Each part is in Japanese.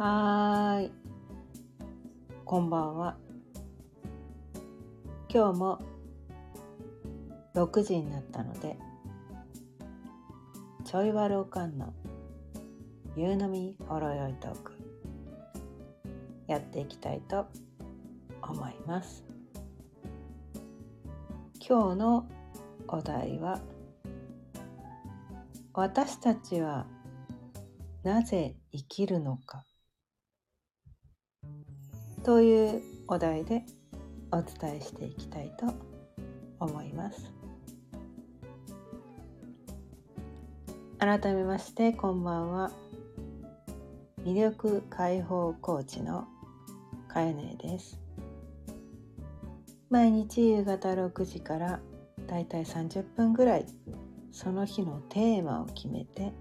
はい。こんばんは。今日も6時になったので、ちょいわるおかんの夕飲みほろよいトーク、やっていきたいと思います。今日のお題は、私たちはなぜ生きるのかというお題でお伝えしていきたいと思います。改めましてこんばんは。魅力解放コーチのかえねです。毎日夕方6時からだいたい30分ぐらいその日のテーマを決めて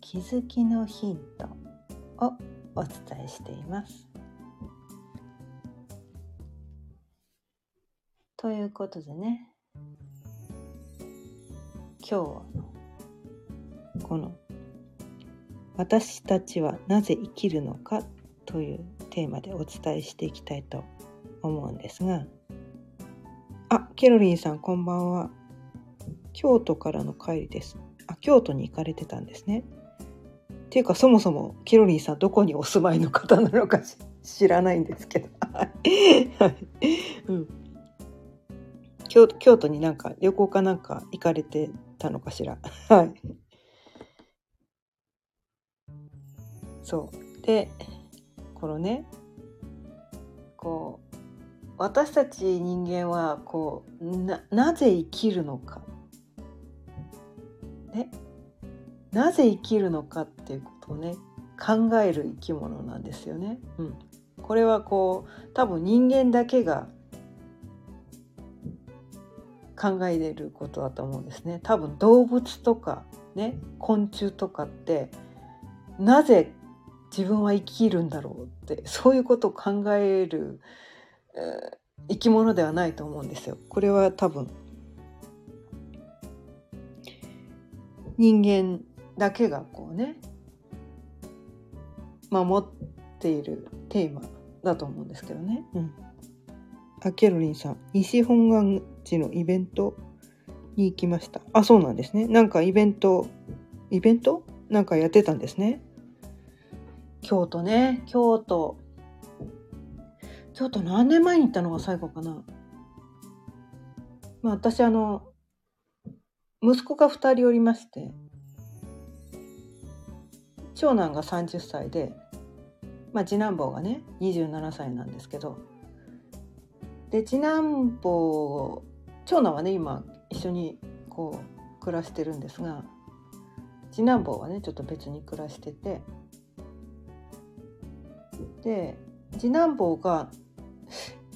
気づきのヒントをお伝えしています。ということでね。今日はこの「私たちはなぜ生きるのか」というテーマでお伝えしていきたいと思うんですが。あケロリンさんこんばんは。京都からの帰りです。あ京都に行かれてたんですね。っていうかそもそもケロリンさんどこにお住まいの方なのか知らないんですけど。うん、京都になんか旅行かなんか行かれてたのかしら。はい。そう。でこのねこう私たち人間はこうななぜ生きるのか。ね。なぜ生きるのかっていうことをね考える生き物なんですよね。うん、これはこう多分人間だけが考えてることだと思うんですね。多分動物とかね昆虫とかってなぜ自分は生きるんだろうってそういうことを考える、えー、生き物ではないと思うんですよ。これは多分人間だけがこうね守っているテーマだと思うんですけどね。うん、あケロリンさん西本願寺のイベントに行きました。あそうなんですね。なんかイベントイベント？なんかやってたんですね。京都ね京都京都何年前に行ったのが最後かな。まあ私あの息子が2人おりまして長男が30歳で、まあ、次男坊がね27歳なんですけどで次男坊長男はね今一緒にこう暮らしてるんですが次男坊はねちょっと別に暮らしててで次男坊が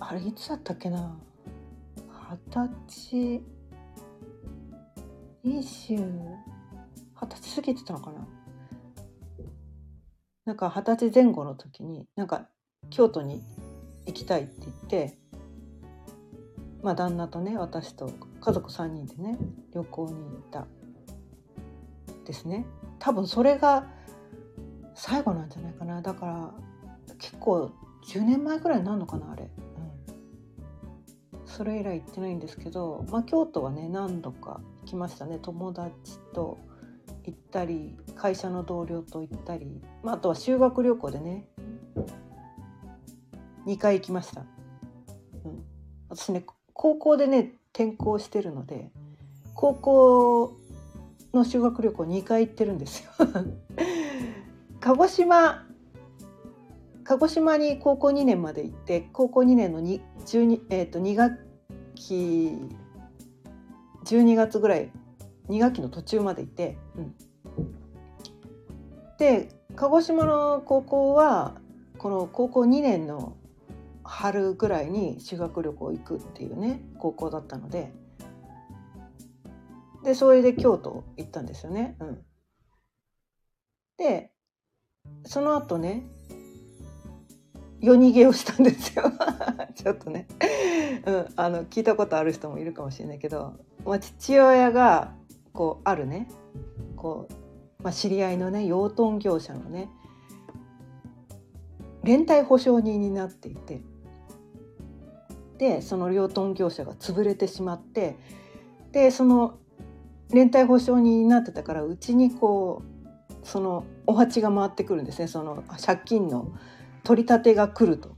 あれいつだったっけな二十歳20二十歳過ぎてたのかな。なんか二十歳前後の時になんか京都に行きたいって言ってまあ旦那とね私と家族3人でね旅行に行ったですね。多分それが最後なんじゃないかな。だから結構10年前ぐらいになるのかなあれ、うん、それ以来行ってないんですけど、まあ、京都はね何度か行きましたね。友達と行ったり会社の同僚と行ったり、まあ、あとは修学旅行でね2回行きました、うん、私ね高校でね転校してるので高校の修学旅行2回行ってるんですよ。鹿児島鹿児島に高校2年まで行って高校2年の 2, 12、えー、と2学期12月ぐらい2学期の途中まで行って、うん、で鹿児島の高校はこの高校2年の春ぐらいに修学旅行行くっていうね高校だったので。でそれで京都行ったんですよね。うん、でその後ね夜逃げをしたんですよ。ちょっとね、うん、あの聞いたことある人もいるかもしれないけど、まあ、父親がこうあるね。こう、まあ、知り合いのね養豚業者のね連帯保証人になっていて。でその養豚業者が潰れてしまってでその連帯保証人になってたからうちにこうそのお鉢が回ってくるんですねその借金の取り立てが来ると。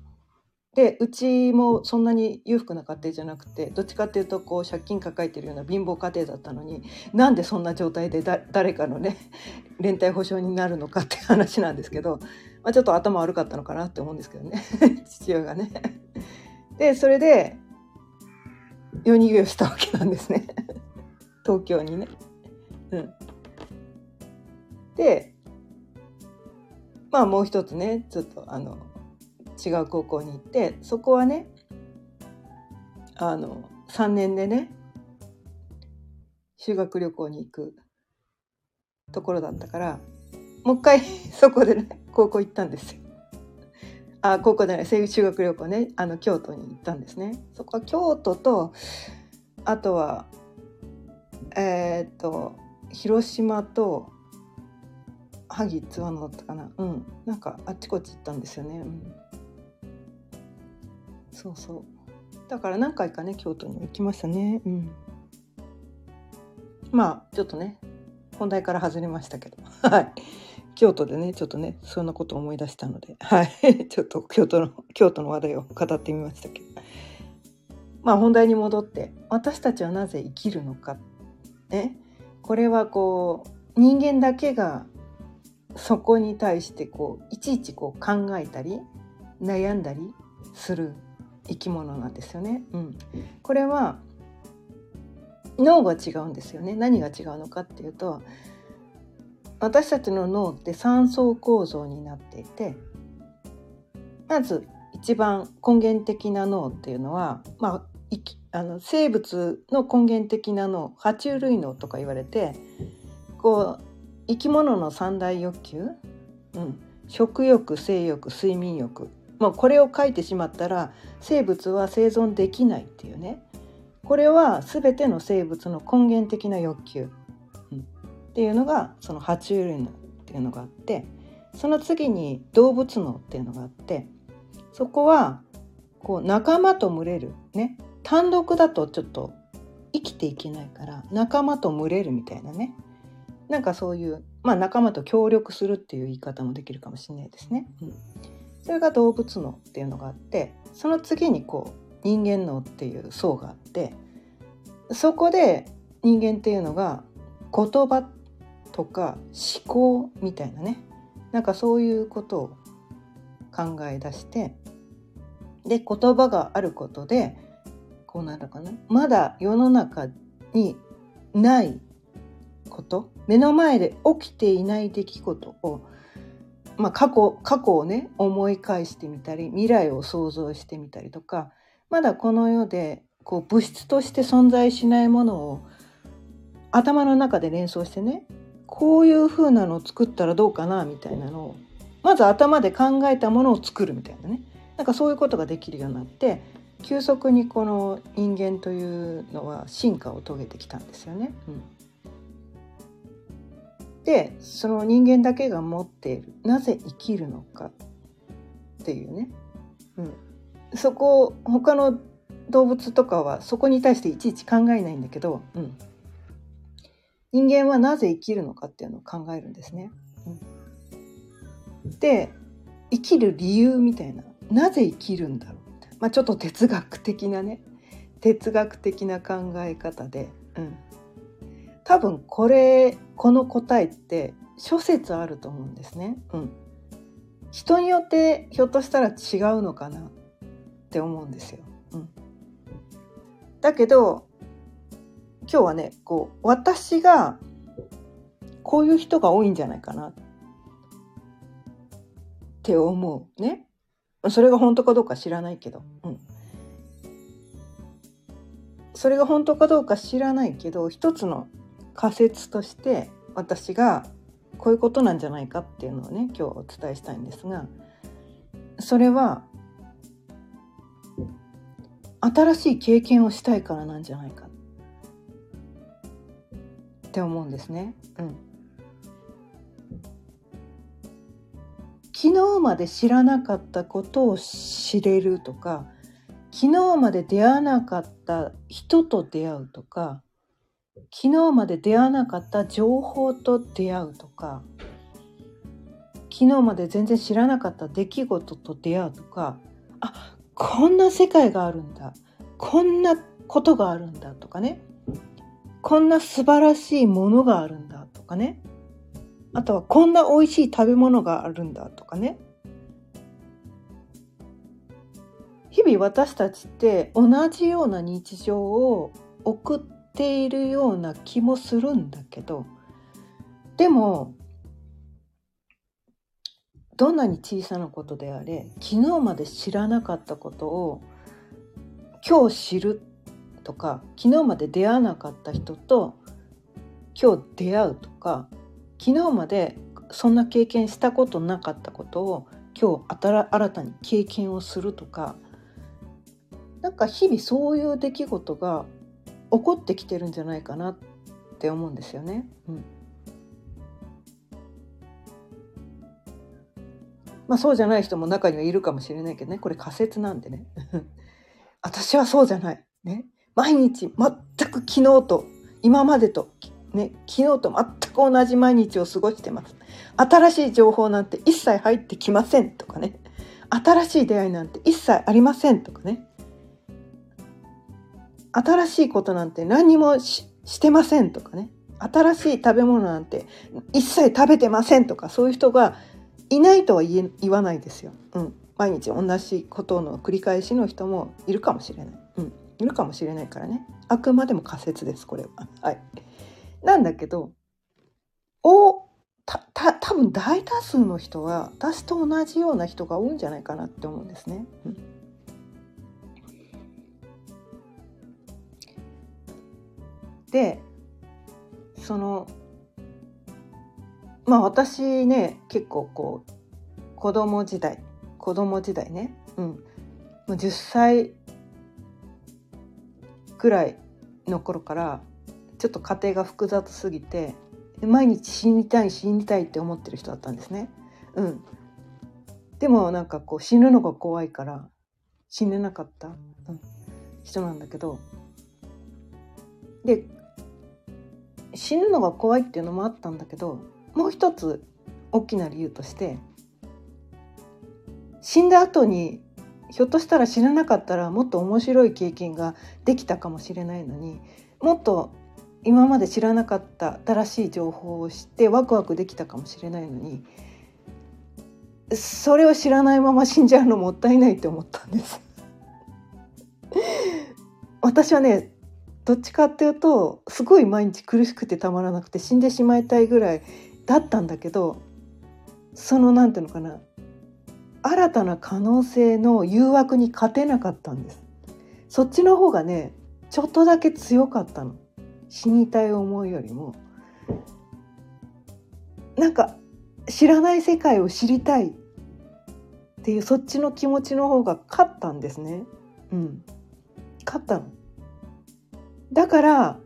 でうちもそんなに裕福な家庭じゃなくてどっちかっていうとこう借金抱えてるような貧乏家庭だったのになんでそんな状態でだ誰かのね連帯保証になるのかって話なんですけど、まあ、ちょっと頭悪かったのかなって思うんですけどね 父親がね。でそれで夜逃げをしたわけなんですね 東京にね。うん、でまあもう一つねちょっとあの違う高校に行ってそこはねあの3年でね修学旅行に行くところだったからもう一回そこでね高校行ったんですよ。あ高校じゃない修学旅行ね。あの京都に行ったんですね。そこは京都とあとはえー、っと広島と萩津和野だったかな。うん。なんかあっちこっち行ったんですよね、うん、そうそう。だから何回かね京都に行きましたね。うん。まあちょっとね本題から外れましたけど。はい。京都でねちょっとねそんなこと思い出したのではい ちょっと京都の京都の話題を語ってみましたけどまあ本題に戻って私たちはなぜ生きるのかねこれはこう人間だけがそこに対してこういちいちこう考えたり悩んだりする生き物なんですよね。うん、これは脳が違うんですよね。何が違うのかっていうと私たちの脳って3層構造になっていてまず一番根源的な脳っていうのは、まあ、あの生物の根源的な脳爬虫類脳とか言われてこう生き物の三大欲求、うん、食欲性欲睡眠欲もうこれを書いてしまったら生物は生存できないっていうね。これは全ての生物の根源的な欲求、っていうのがその爬虫類のっていうのがあってその次に動物脳っていうのがあってそこはこう仲間と群れるね単独だとちょっと生きていけないから仲間と群れるみたいなねなんかそういう、まあ、仲間と協力するっていう言い方もできるかもしれないですね。うんそれが動物脳っていうのがあってその次にこう人間脳っていう層があってそこで人間っていうのが言葉とか思考みたいなね。なんかそういうことを考え出してで言葉があることでこうなるかな。まだ世の中にないこと目の前で起きていない出来事をまあ、過去過去をね思い返してみたり未来を想像してみたりとかまだこの世でこう物質として存在しないものを頭の中で連想してねこういう風なのを作ったらどうかなみたいなのをまず頭で考えたものを作るみたいなね。なんかそういうことができるようになって急速にこの人間というのは進化を遂げてきたんですよね。うん。でその人間だけが持っている。なぜ生きるのかっていうね、うん、そこ他の動物とかはそこに対していちいち考えないんだけど、うん、人間はなぜ生きるのかっていうのを考えるんですね。うん、で生きる理由みたいななぜ生きるんだろうまあ、ちょっと哲学的なね哲学的な考え方で、うん、多分これこの答えって諸説あると思うんですね。うん、人によってひょっとしたら違うのかなって思うんですよ。うん、だけど今日はねこう私がこういう人が多いんじゃないかなって思うね。それが本当かどうか知らないけど。うん、それが本当かどうか知らないけど一つの仮説として私がこういうことなんじゃないかっていうのをね今日お伝えしたいんですがそれは新しい経験をしたいからなんじゃないかって思うんですね。うん、昨日まで知らなかったことを知れるとか昨日まで出会わなかった人と出会うとか昨日まで出会わなかった情報と出会うとか昨日まで全然知らなかった出来事と出会うとかあこんな世界があるんだこんなことがあるんだとかねこんな素晴らしいものがあるんだとかね。あとはこんな美味しい食べ物があるんだとかね。日々私たちって同じような日常を送っているような気もするんだけど。でもどんなに小さなことであれ昨日まで知らなかったことを今日知るとか昨日まで出会わなかった人と今日出会うとか昨日までそんな経験したことなかったことを今日新たに経験をするとかなんか日々そういう出来事が起こってきてるんじゃないかなって思うんですよね。うんまあそうじゃない人も中にはいるかもしれないけどねこれ仮説なんでね 私はそうじゃない。ね、毎日全く昨日と今までとね、昨日と全く同じ毎日を過ごしてます。新しい情報なんて一切入ってきませんとかね。新しい出会いなんて一切ありませんとかね。新しいことなんて何もしてませんとかね。新しい食べ物なんて一切食べてませんとかそういう人がいないとは言言わないですよ。うん。毎日同じことの繰り返しの人もいるかもしれない。うん。いるかもしれないからね。あくまでも仮説です、これは。はい。なんだけどおたた多分大多数の人は私と同じような人が多いんじゃないかなって思うんですね。うん、でそのまあ私ね結構こう子供時代子供時代ね、うん、もう10歳くらいの頃からちょっと家庭が複雑すぎて毎日死にたい死にたいって思ってる人だったんですね。うん、でもなんかこう死ぬのが怖いから死ねなかった、うん、人なんだけどで死ぬのが怖いっていうのもあったんだけどもう一つ大きな理由として死んだ後にひょっとしたら死ななかったらもっと面白い経験ができたかもしれないのにもっと今まで知らなかった新しい情報を知ってワクワクできたかもしれないのにそれを知らないまま死んじゃうのもったいないって思ったんです。私はねどっちかっていうとすごい毎日苦しくてたまらなくて死んでしまいたいぐらいだったんだけどその何ていうのかな新たな可能性の誘惑に勝てなかったんですそっちの方がねちょっとだけ強かったの死にたい思いよりもなんか知らない世界を知りたいっていうそっちの気持ちの方が勝ったんですね。うん。勝ったの。だから、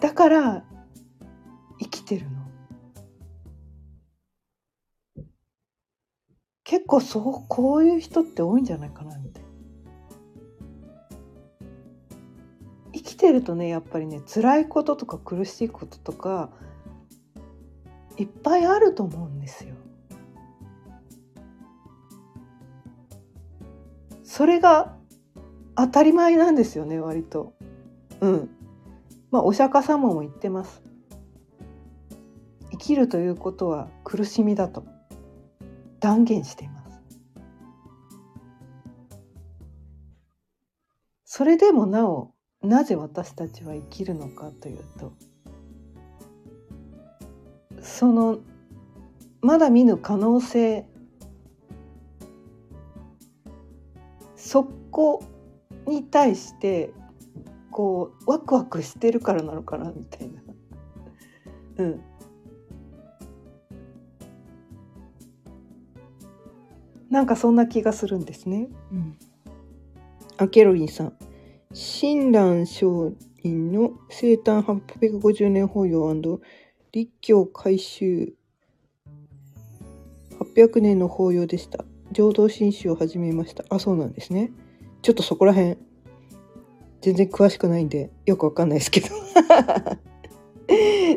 だから生きてるの。結構そう、こういう人って多いんじゃないかなみたいな。きてるとねやっぱりね辛いこととか苦しいこととかいっぱいあると思うんですよ。それが当たり前なんですよね割と。うん。まあお釈迦様も言ってます。生きるということは苦しみだと断言しています。それでもなおなぜ私たちは生きるのかというとそのまだ見ぬ可能性そこに対してこうワクワクしてるからなのかなみたいな。うん、なんかそんな気がするんですね。うん、あケロリンさん親鸞上人の生誕850年法要立教改修800年の法要でした。浄土真宗を始めました。あそうなんですね。ちょっとそこら辺全然詳しくないんでよくわかんないですけど。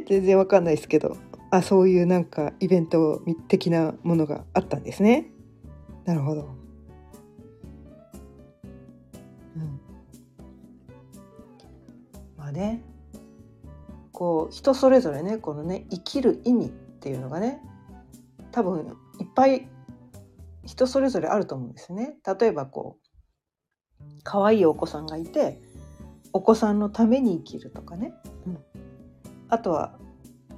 全然わかんないですけど。あそういうなんかイベント的なものがあったんですねなるほど、うん、まあね。こう人それぞれねこのね生きる意味っていうのがね多分いっぱい人それぞれあると思うんですね。例えばこう可愛いお子さんがいてお子さんのために生きるとかね、うん、あとは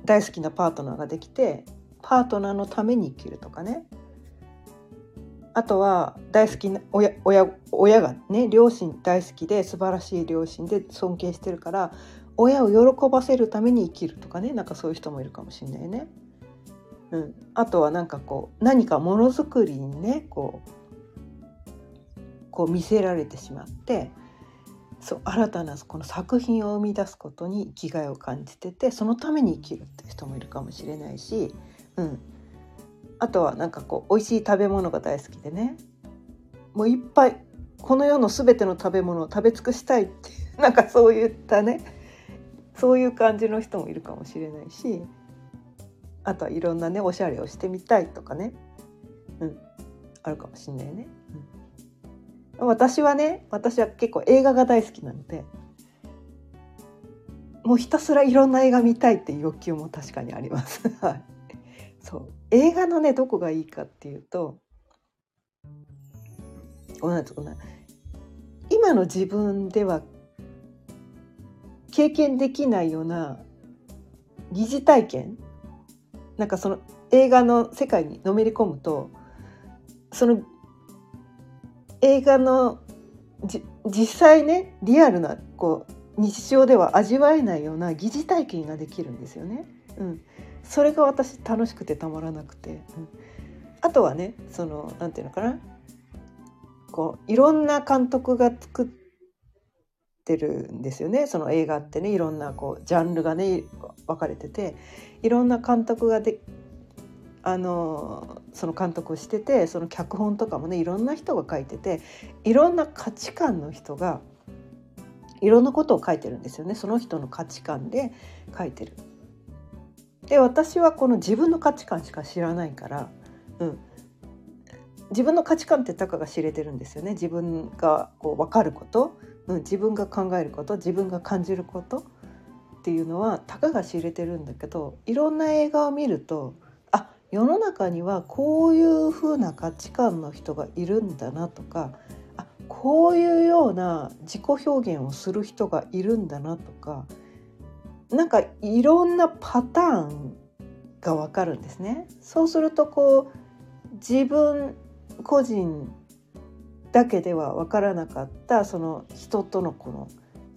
大好きなパートナーができてパートナーのために生きるとかね。あとは大好きな親親親がね両親大好きで素晴らしい両親で尊敬してるから親を喜ばせるために生きるとかねなんかそういう人もいるかもしれないね。うん、あとはなんかこう何かものづくりにねこうこう見せられてしまってそう新たなこの作品を生み出すことに生きがいを感じててそのために生きるっていう人もいるかもしれないし、うん、あとはなんかこう美味しい食べ物が大好きでね。もういっぱいこの世の全ての食べ物を食べ尽くしたいって なんかそういったねそういう感じの人もいるかもしれないしあとはいろんなねおしゃれをしてみたいとかね、うん、あるかもしんないね。私はね私は結構映画が大好きなのでもうひたすらいろんな映画見たいっていう欲求も確かにあります。はい、そう。映画のねどこがいいかっていうと同じ今の自分では経験できないような疑似体験？なんかその映画の世界にのめり込むとその映画の実際ねリアルなこう日常では味わえないような疑似体験ができるんですよね。うん、それが私楽しくてたまらなくて、うん、あとはねそのなんていうのかな。こういろんな監督が作ってるんですよね。その映画ってねいろんなこうジャンルがね分かれてて。いろんな監督がであのその監督をしててその脚本とかもねいろんな人が書いてていろんな価値観の人がいろんなことを書いてるんですよね。その人の価値観で書いてる。で私はこの自分の価値観しか知らないから、うん、自分の価値観ってたかが知れてるんですよね。自分がこう分かること、うん、自分が考えること自分が感じることっていうのはたかが知れてるんだけどいろんな映画を見るとあ世の中にはこういう風な価値観の人がいるんだなとかあこういうような自己表現をする人がいるんだなとかなんかいろんなパターンがわかるんですね。そうするとこう自分個人だけでは分からなかったその人とのこの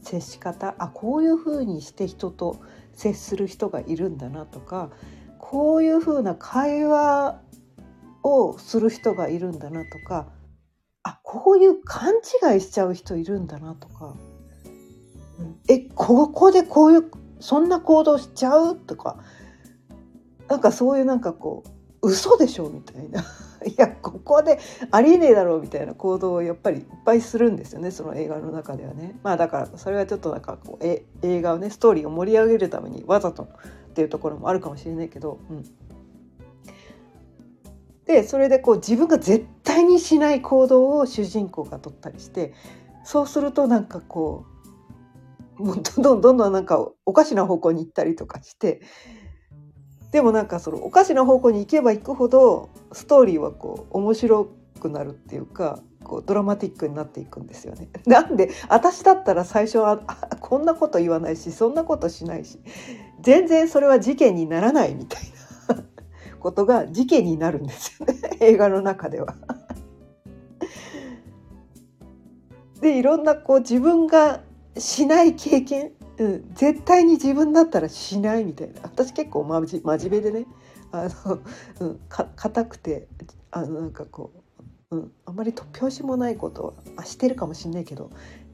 接し方あこういうふうにして人と接する人がいるんだなとかこういうふうな会話をする人がいるんだなとかあこういう勘違いしちゃう人いるんだなとか、うん、えここでこういうそんな行動しちゃう？とか。なんかそういうなんかこう嘘でしょ？みたいな。いやここでありえねえだろう？みたいな行動をやっぱりいっぱいするんですよねその映画の中ではね。まあだからそれはちょっとなんかこうえ映画をねストーリーを盛り上げるためにわざとっていうところもあるかもしれないけど。うん。でそれでこう自分が絶対にしない行動を主人公が取ったりしてそうするとなんかこうもうどんどんどんどんなんかおかしな方向に行ったりとかしてでもなんかそのおかしな方向に行けば行くほどストーリーはこう面白くなるっていうかこうドラマティックになっていくんですよね。なんで私だったら最初はこんなこと言わないしそんなことしないし全然それは事件にならないみたいなことが事件になるんですよね 映画の中では。でいろんなこう自分がしない経験、うん、絶対に自分だったらしないみたいな。私結構まじ真面目でね。あの、うん、か硬くてあのなんかこう、うん、あんまり突拍子もないことは、あ、してるかもしんないけど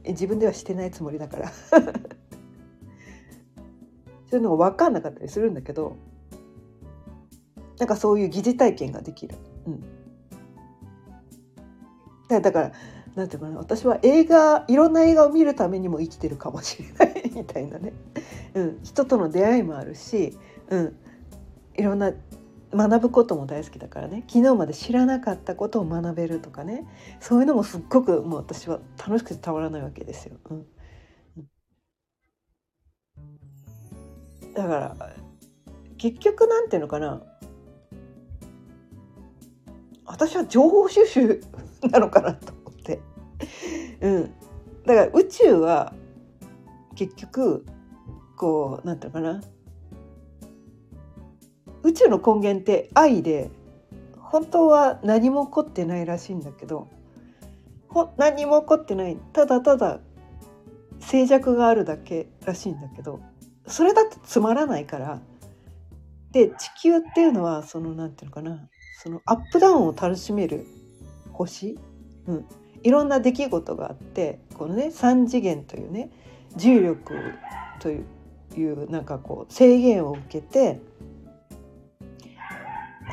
自分ではしてないつもりだから。そういうのが分かんなかったりするんだけどなんかそういう疑似体験ができる。うん、だからなんていうかな私は映画いろんな映画を見るためにも生きてるかもしれないみたいなね、うん、人との出会いもあるし、うん、いろんな学ぶことも大好きだからね。昨日まで知らなかったことを学べるとかね。そういうのもすっごくもう私は楽しくてたまらないわけですよ。うん、だから結局なんていうのかな。私は情報収集なのかなと、うん、だから宇宙は結局こうなんていうのかな。宇宙の根源って愛で本当は何も起こってないらしいんだけどほ何も起こってない。ただただ静寂があるだけらしいんだけどそれだってつまらないから。で地球っていうのはその何て言うのかな。そのアップダウンを楽しめる星、うん、いろんな出来事があってこのね3次元というね重力というなんかこう制限を受けて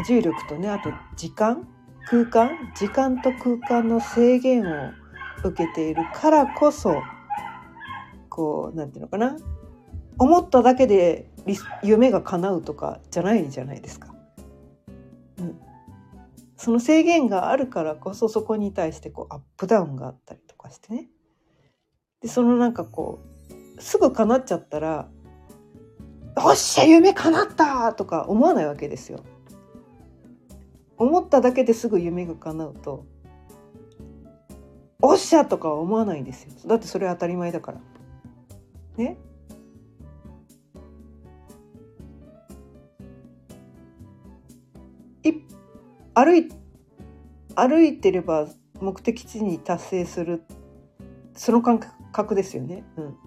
重力とねあと時間空間時間と空間の制限を受けているからこそこうなんていうのかな思っただけで夢が叶うとかじゃないじゃないですか。その制限があるからこそそこに対してこうアップダウンがあったりとかしてね。でそのなんかこうすぐ叶っちゃったら「よっしゃ夢叶った!」とか思わないわけですよ。思っただけですぐ夢が叶うと「おっしゃ!」とかは思わないんですよだってそれは当たり前だから。ね？歩い歩いてれば目的地に達成するその感覚ですよね。うん。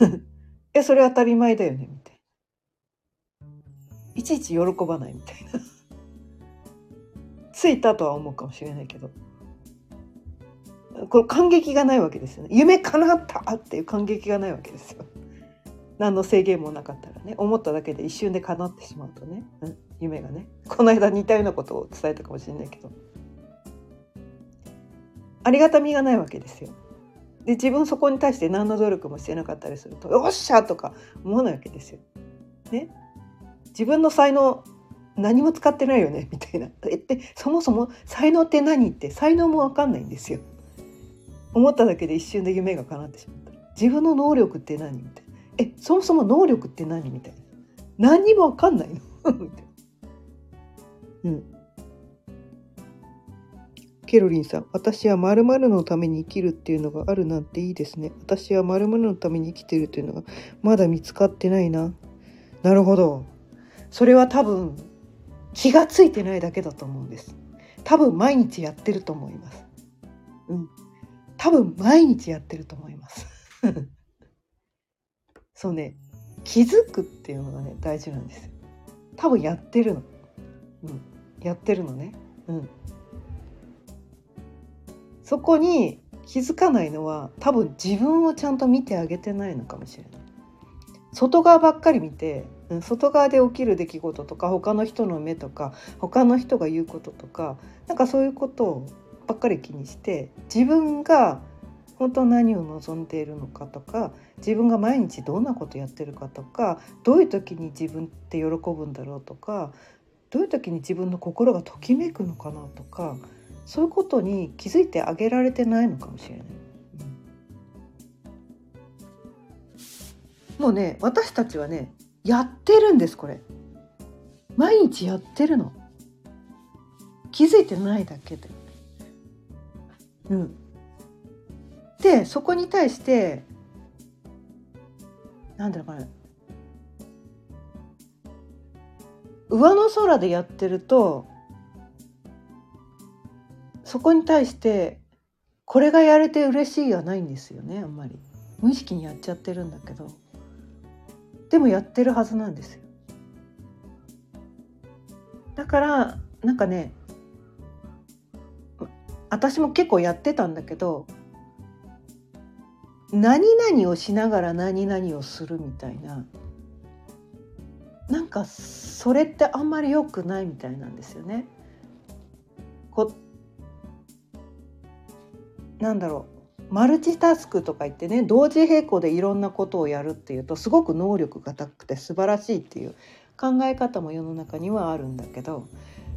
えそれ当たり前だよねみたいな。いちいち喜ばないみたいな。ついたとは思うかもしれないけどこれ感激がないわけですよね夢叶ったっていう感激がないわけですよ何の制限もなかったらね思っただけで一瞬で叶ってしまうとね、うん、夢がねこの間似たようなことを伝えたかもしれないけどありがたみがないわけですよで自分そこに対して何の努力もしてなかったりすると「よっしゃ!」とか思わないわけですよ。ね？自分の才能何も使ってないよねみたいな。えってそもそも才能って何って才能も分かんないんですよ。思っただけで一瞬で夢が叶ってしまった。自分の能力って何みたいな。えそもそも能力って何みたいな。何にも分かんないのみたいな。うん。ケロリンさん、私は〇〇のために生きるっていうのがあるなんていいですね。私は〇〇のために生きてるっていうのがまだ見つかってないな。なるほど。それは多分気がついてないだけだと思うんです多分毎日やってると思いますうん多分毎日やってると思います そうね。気づくっていうのがね大事なんです多分やってるの。うん。やってるのね。うん。そこに気づかないのは多分自分をちゃんと見てあげてないのかもしれない。外側ばっかり見て外側で起きる出来事とか他の人の目とか他の人が言うこととかなんかそういうことばっかり気にして自分が本当何を望んでいるのかとか自分が毎日どんなことやってるかとかどういう時に自分って喜ぶんだろうとかどういう時に自分の心がときめくのかなとかそういうことに気づいてあげられてないのかもしれない。もうね私たちはねやってるんですこれ。毎日やってるの。気づいてないだけで。うん。でそこに対してなんだろうかな上の空でやってるとそこに対してこれがやれて嬉しいはないんですよねあんまり。無意識にやっちゃってるんだけど。でもやってるはずなんですよ。だからなんかね私も結構やってたんだけど何々をしながら何々をするみたいななんかそれってあんまり良くないみたいなんですよね。こなんだろうマルチタスクとか言ってね同時並行でいろんなことをやるっていうとすごく能力が高くて素晴らしいっていう考え方も世の中にはあるんだけど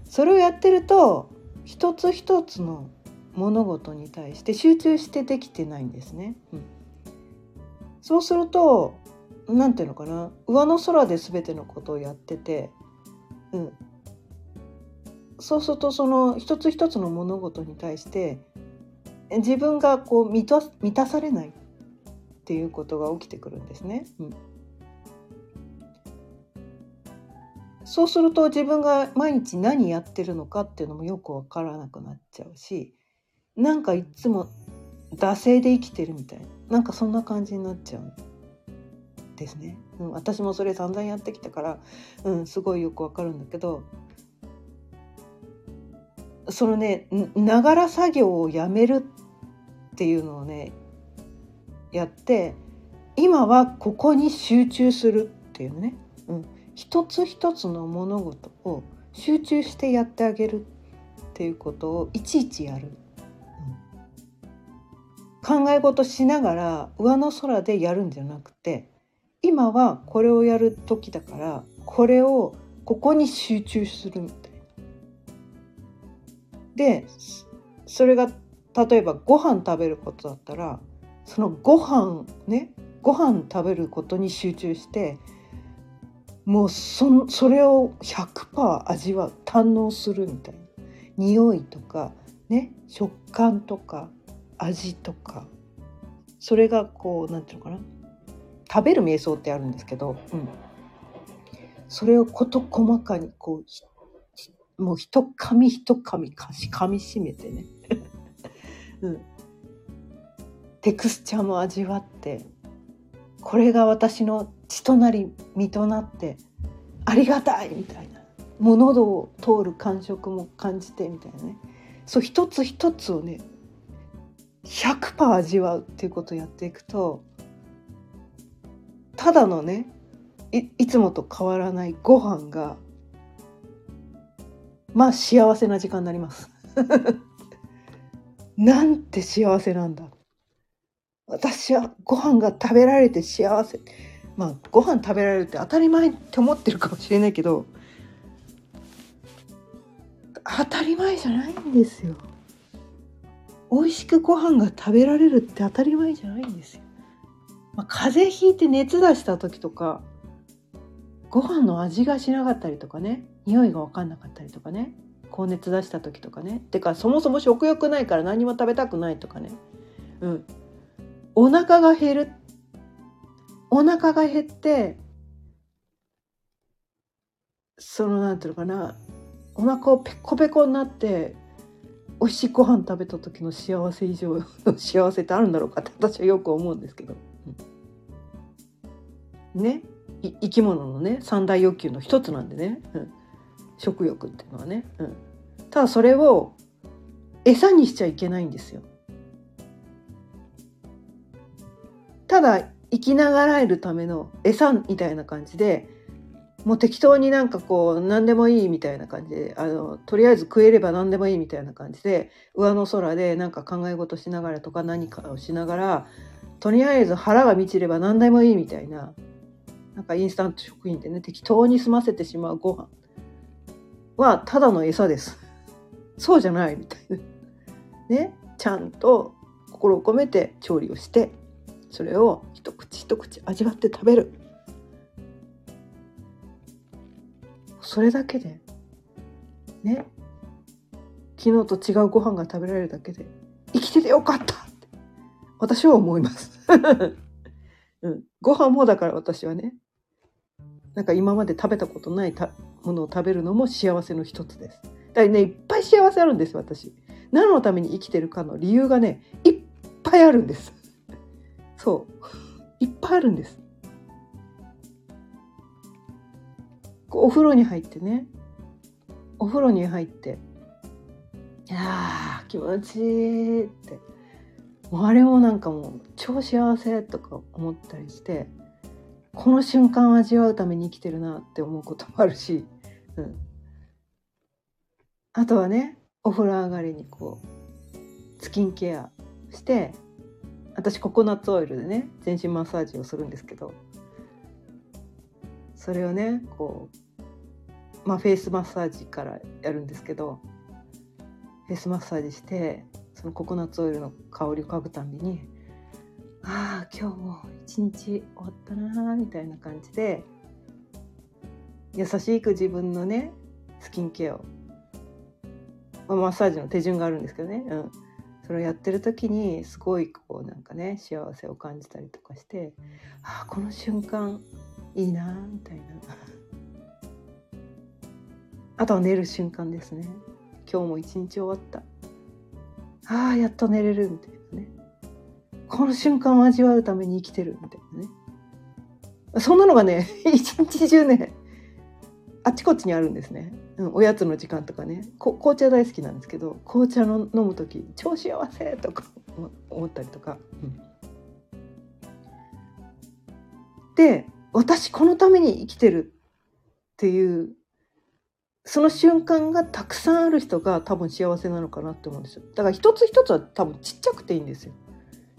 それをやってると一つ一つの物事に対して集中してできてないんですね。うん、そうすると何ていうのかな上の空で全てのことをやってて、うん、そうするとその一つ一つの物事に対して自分がこう満た満たされないっていうことが起きてくるんですね。うん、そうすると自分が毎日何やってるのかっていうのもよく分からなくなっちゃうしなんかいつも惰性で生きてるみたいな。なんかそんな感じになっちゃうんですね。うん、私もそれ散々やってきたから、うん、すごいよくわかるんだけどそのねながら作業をやめるっていうのをねやって今はここに集中するっていうね、うん、一つ一つの物事を集中してやってあげるっていうことをいちいちやる、考え事しながら上の空でやるんじゃなくて今はこれをやる時だからこれをここに集中するみたいな。でそれが例えばご飯食べることだったらそのご飯ねご飯食べることに集中してもうそそれを100%味わう堪能するみたいな匂いとかね食感とか味とかそれがこう何て言うのかな。食べる瞑想ってあるんですけど、うん、それを事細かにこうもう一噛み一噛みかし噛みしめてね、うん、テクスチャーも味わってこれが私の血となり身となってありがたいみたいな。もう喉を通る感触も感じてみたいなね。そう一つ一つをね100%味わうっていうことをやっていくとただのねいいつもと変わらないご飯がまあ幸せな時間になります。なんて幸せなんだ。私はご飯が食べられて幸せ。まあご飯食べられるって当たり前って思ってるかもしれないけど当たり前じゃないんですよ。美味しくご飯が食べられるって当たり前じゃないんですよ。まあ、風邪ひいて熱出した時とかご飯の味がしなかったりとかね匂いが分かんなかったりとかね高熱出した時とかね。てかそもそも食欲ないから何も食べたくないとかね。うん。お腹が減る。お腹が減ってそのなんていうのかな。お腹をペコペコになって美味しいご飯食べた時の幸せ以上の幸せってあるんだろうかって私はよく思うんですけど。ね。生き物のね三大欲求の一つなんでね、うん、食欲っていうのはね、うん、ただそれを餌にしちゃいけないんですよ。ただ生きながらえるための餌みたいな感じでもう適当になんかこう何でもいいみたいな感じであのとりあえず食えれば何でもいいみたいな感じで上の空でなんか考え事しながらとか何かをしながらとりあえず腹が満ちれば何でもいいみたいななんかインスタント食品でね適当に済ませてしまうご飯はただの餌です。そうじゃないみたいな。ねちゃんと心を込めて調理をしてそれを一口一口味わって食べる。それだけでね昨日と違うご飯が食べられるだけで生きててよかったって私は思います。うん、ご飯もだから私はねなんか今まで食べたことないものを食べるのも幸せの一つです。だからねいっぱい幸せあるんです私。何のために生きてるかの理由がねいっぱいあるんです。そういっぱいあるんです。お風呂に入ってね。お風呂に入って「いや気持ちいい」って。もうあれもなんかもう超幸せとか思ったりしてこの瞬間を味わうために生きてるなって思うこともあるし、うん、あとはねお風呂上がりにこうスキンケアして私ココナッツオイルでね全身マッサージをするんですけどそれをねこうまあフェイスマッサージからやるんですけどフェイスマッサージしてそのココナッツオイルの香りを嗅ぐたびにああ今日も一日終わったなみたいな感じで優しく自分のねスキンケアを、まあ、マッサージの手順があるんですけどね、うん、それをやってる時にすごいこうなんかね幸せを感じたりとかしてああこの瞬間いいなみたいな。あとは寝る瞬間ですね。今日も一日終わった。ああやっと寝れるみたいなね。この瞬間を味わうために生きてるみたいなね。そんなのがね 一日中ねあっちこっちにあるんですね、うん、おやつの時間とかね。紅茶大好きなんですけど紅茶の飲む時超幸せとか思ったりとか、うん、で私このために生きてるっていうその瞬間がたくさんある人が多分幸せなのかなって思うんですよ。だから一つ一つは多分ちっちゃくていいんですよ。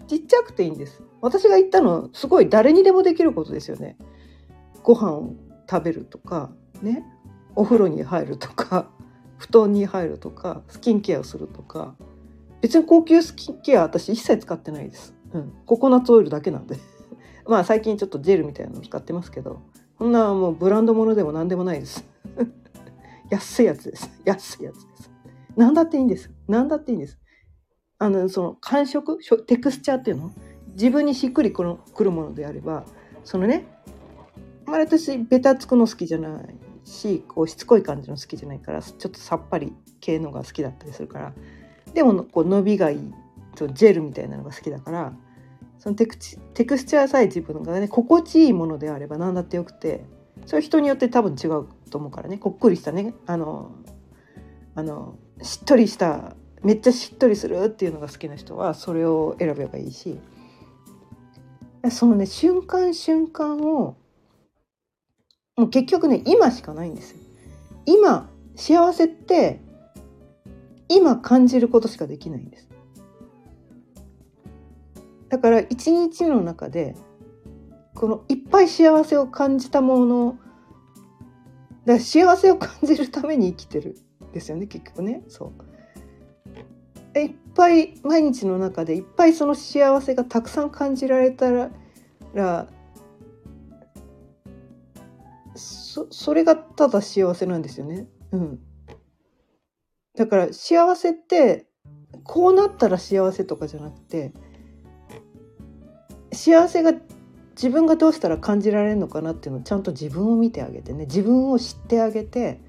ちっちゃくていいんです。私が言ったのはすごい誰にでもできることですよね。ご飯を食べるとかね。お風呂に入るとか 布団に入るとかスキンケアをするとか。別に高級スキンケア私一切使ってないです、うん、ココナッツオイルだけなんで。まあ最近ちょっとジェルみたいなの使ってますけど。こんなもうブランド物でも何でもないです。安いやつです。安いやつです。何だっていいんです。何だっていいんです。あのその感触テクスチャーっていうの？自分にしっくりくるくるものであればそのねあまり私ベタつくの好きじゃないしこうしつこい感じの好きじゃないからちょっとさっぱり系のが好きだったりするからでもこう伸びがいいそジェルみたいなのが好きだからそのテクテクスチャーさえ自分がね心地いいものであれば何だってよくてそれ人によって多分違うと思うからねこっくりしたねあのあのしっとりしためっちゃしっとりするっていうのが好きな人はそれを選べばいいしそのね瞬間瞬間をもう結局ね今しかないんですよ。今幸せって今感じることしかできないんです。だから一日の中でこのいっぱい幸せを感じたものだから幸せを感じるために生きてるんですよね結局ね。そう。いっぱい毎日の中でいっぱいその幸せがたくさん感じられたらそそれがただ幸せなんですよね。うん。だから幸せってこうなったら幸せとかじゃなくて幸せが自分がどうしたら感じられるのかなっていうのをちゃんと自分を見てあげてね。自分を知ってあげて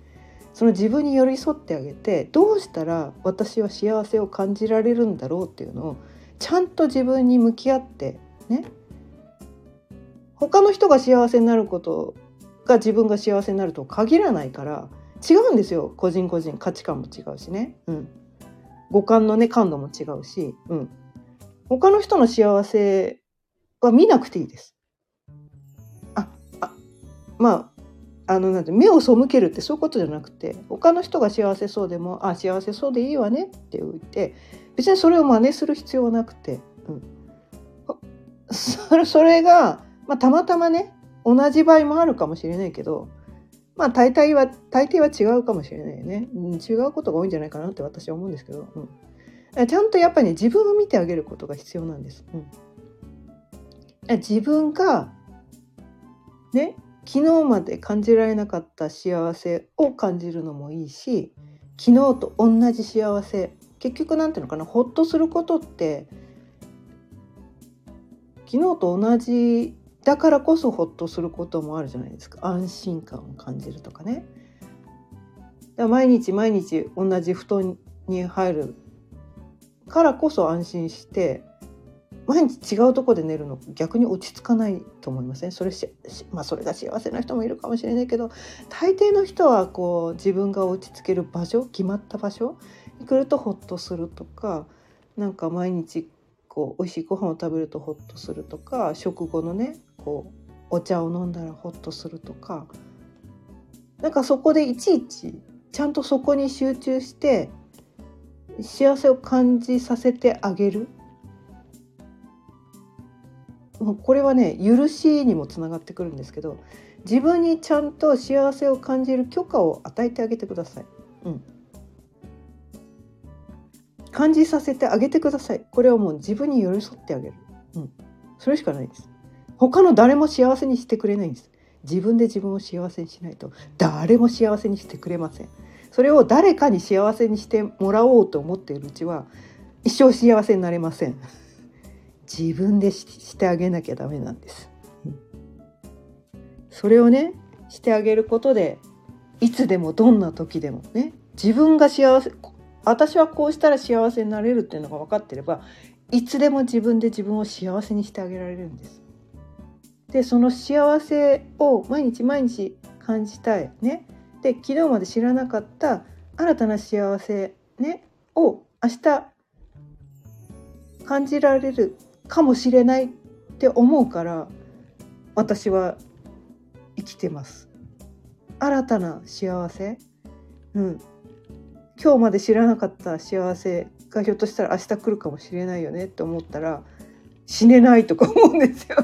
その自分に寄り添ってあげてどうしたら私は幸せを感じられるんだろうっていうのをちゃんと自分に向き合ってね。他の人が幸せになることが自分が幸せになると限らないから違うんですよ。個人個人。価値観も違うしね、うん、五感のね感度も違うし、うん、他の人の幸せは見なくていいです。まああのなんて目を背けるってそういうことじゃなくて他の人が幸せそうでも「あ幸せそうでいいわね」って言って別にそれを真似する必要はなくて、うん、それそれが、まあ、たまたまね同じ場合もあるかもしれないけどまあ大体は大抵は違うかもしれないよね、うん、違うことが多いんじゃないかなって私は思うんですけど、うん、ちゃんとやっぱりね自分を見てあげることが必要なんです。うん。自分がね昨日まで感じられなかった幸せを感じるのもいいし昨日と同じ幸せ結局なんていうのかなほっとすることって昨日と同じだからこそほっとすることもあるじゃないですか安心感を感じるとかね。だ毎日毎日同じ布団に入るからこそ安心して毎日違うとこで寝るの逆に落ち着かないと思いません？それ、まあ、それが幸せな人もいるかもしれないけど大抵の人はこう自分が落ち着ける場所決まった場所に来るとホッとするとかなんか毎日こう美味しいご飯を食べるとホッとするとか食後のねこうお茶を飲んだらホッとするとかなんかそこでいちいちちゃんとそこに集中して幸せを感じさせてあげる。これはね許しにもつながってくるんですけど自分にちゃんと幸せを感じる許可を与えてあげてください。うん、感じさせてあげてください。これはもう自分に寄り添ってあげる。うん、それしかないです。他の誰も幸せにしてくれないんです。自分で自分を幸せにしないと誰も幸せにしてくれません。それを誰かに幸せにしてもらおうと思っているうちは一生幸せになれません。自分でしてあげなきゃダメなんです。それをねしてあげることでいつでもどんな時でもね自分が幸せ私はこうしたら幸せになれるっていうのが分かってればいつでも自分で自分を幸せにしてあげられるんです。でその幸せを毎日毎日感じたいね。で昨日まで知らなかった新たな幸せねを明日感じられるかもしれないって思うから私は生きてます。新たな幸せ？うん。今日まで知らなかった幸せがひょっとしたら明日来るかもしれないよねって思ったら死ねないとか思うんですよ。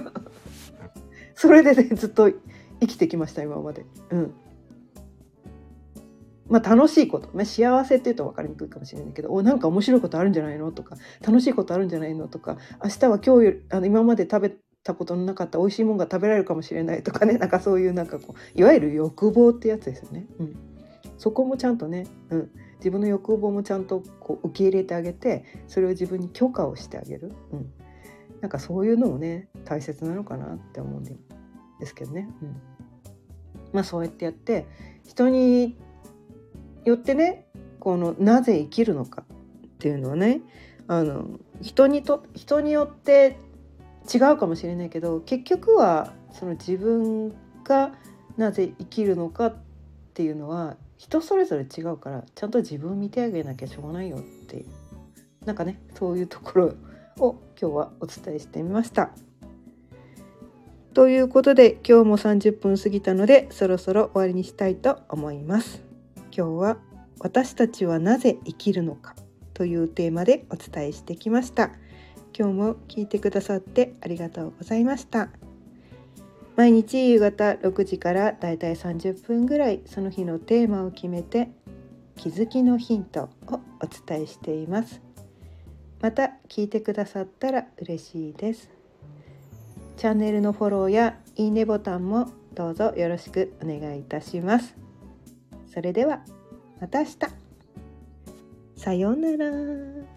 それでねずっと生きてきました今まで。うん。まあ、楽しいこと、ね、幸せっていうと分かりにくいかもしれないけどおなんか面白いことあるんじゃないのとか楽しいことあるんじゃないのとか明日は今日あの今まで食べたことのなかった美味しいものが食べられるかもしれないとかね なんかそういうなんかこういわゆる欲望ってやつですよね。うん、そこもちゃんとね、うん、自分の欲望もちゃんとこう受け入れてあげてそれを自分に許可をしてあげる、うん、なんかそういうのもね大切なのかなって思うんですけどね。うん、まあそうやってやって人によってねこのなぜ生きるのかっていうのはねあの人にと人によって違うかもしれないけど結局はその自分がなぜ生きるのかっていうのは人それぞれ違うからちゃんと自分を見てあげなきゃしょうがないよっていうなんかねそういうところを今日はお伝えしてみました。ということで今日も30分過ぎたのでそろそろ終わりにしたいと思います。今日は私たちはなぜ生きるのかというテーマでお伝えしてきました。今日も聞いてくださってありがとうございました。毎日夕方6時からだいたい30分ぐらいその日のテーマを決めて気づきのヒントをお伝えしています。また聞いてくださったら嬉しいです。チャンネルのフォローやいいねボタンもどうぞよろしくお願いいたします。それではまた明日さようなら。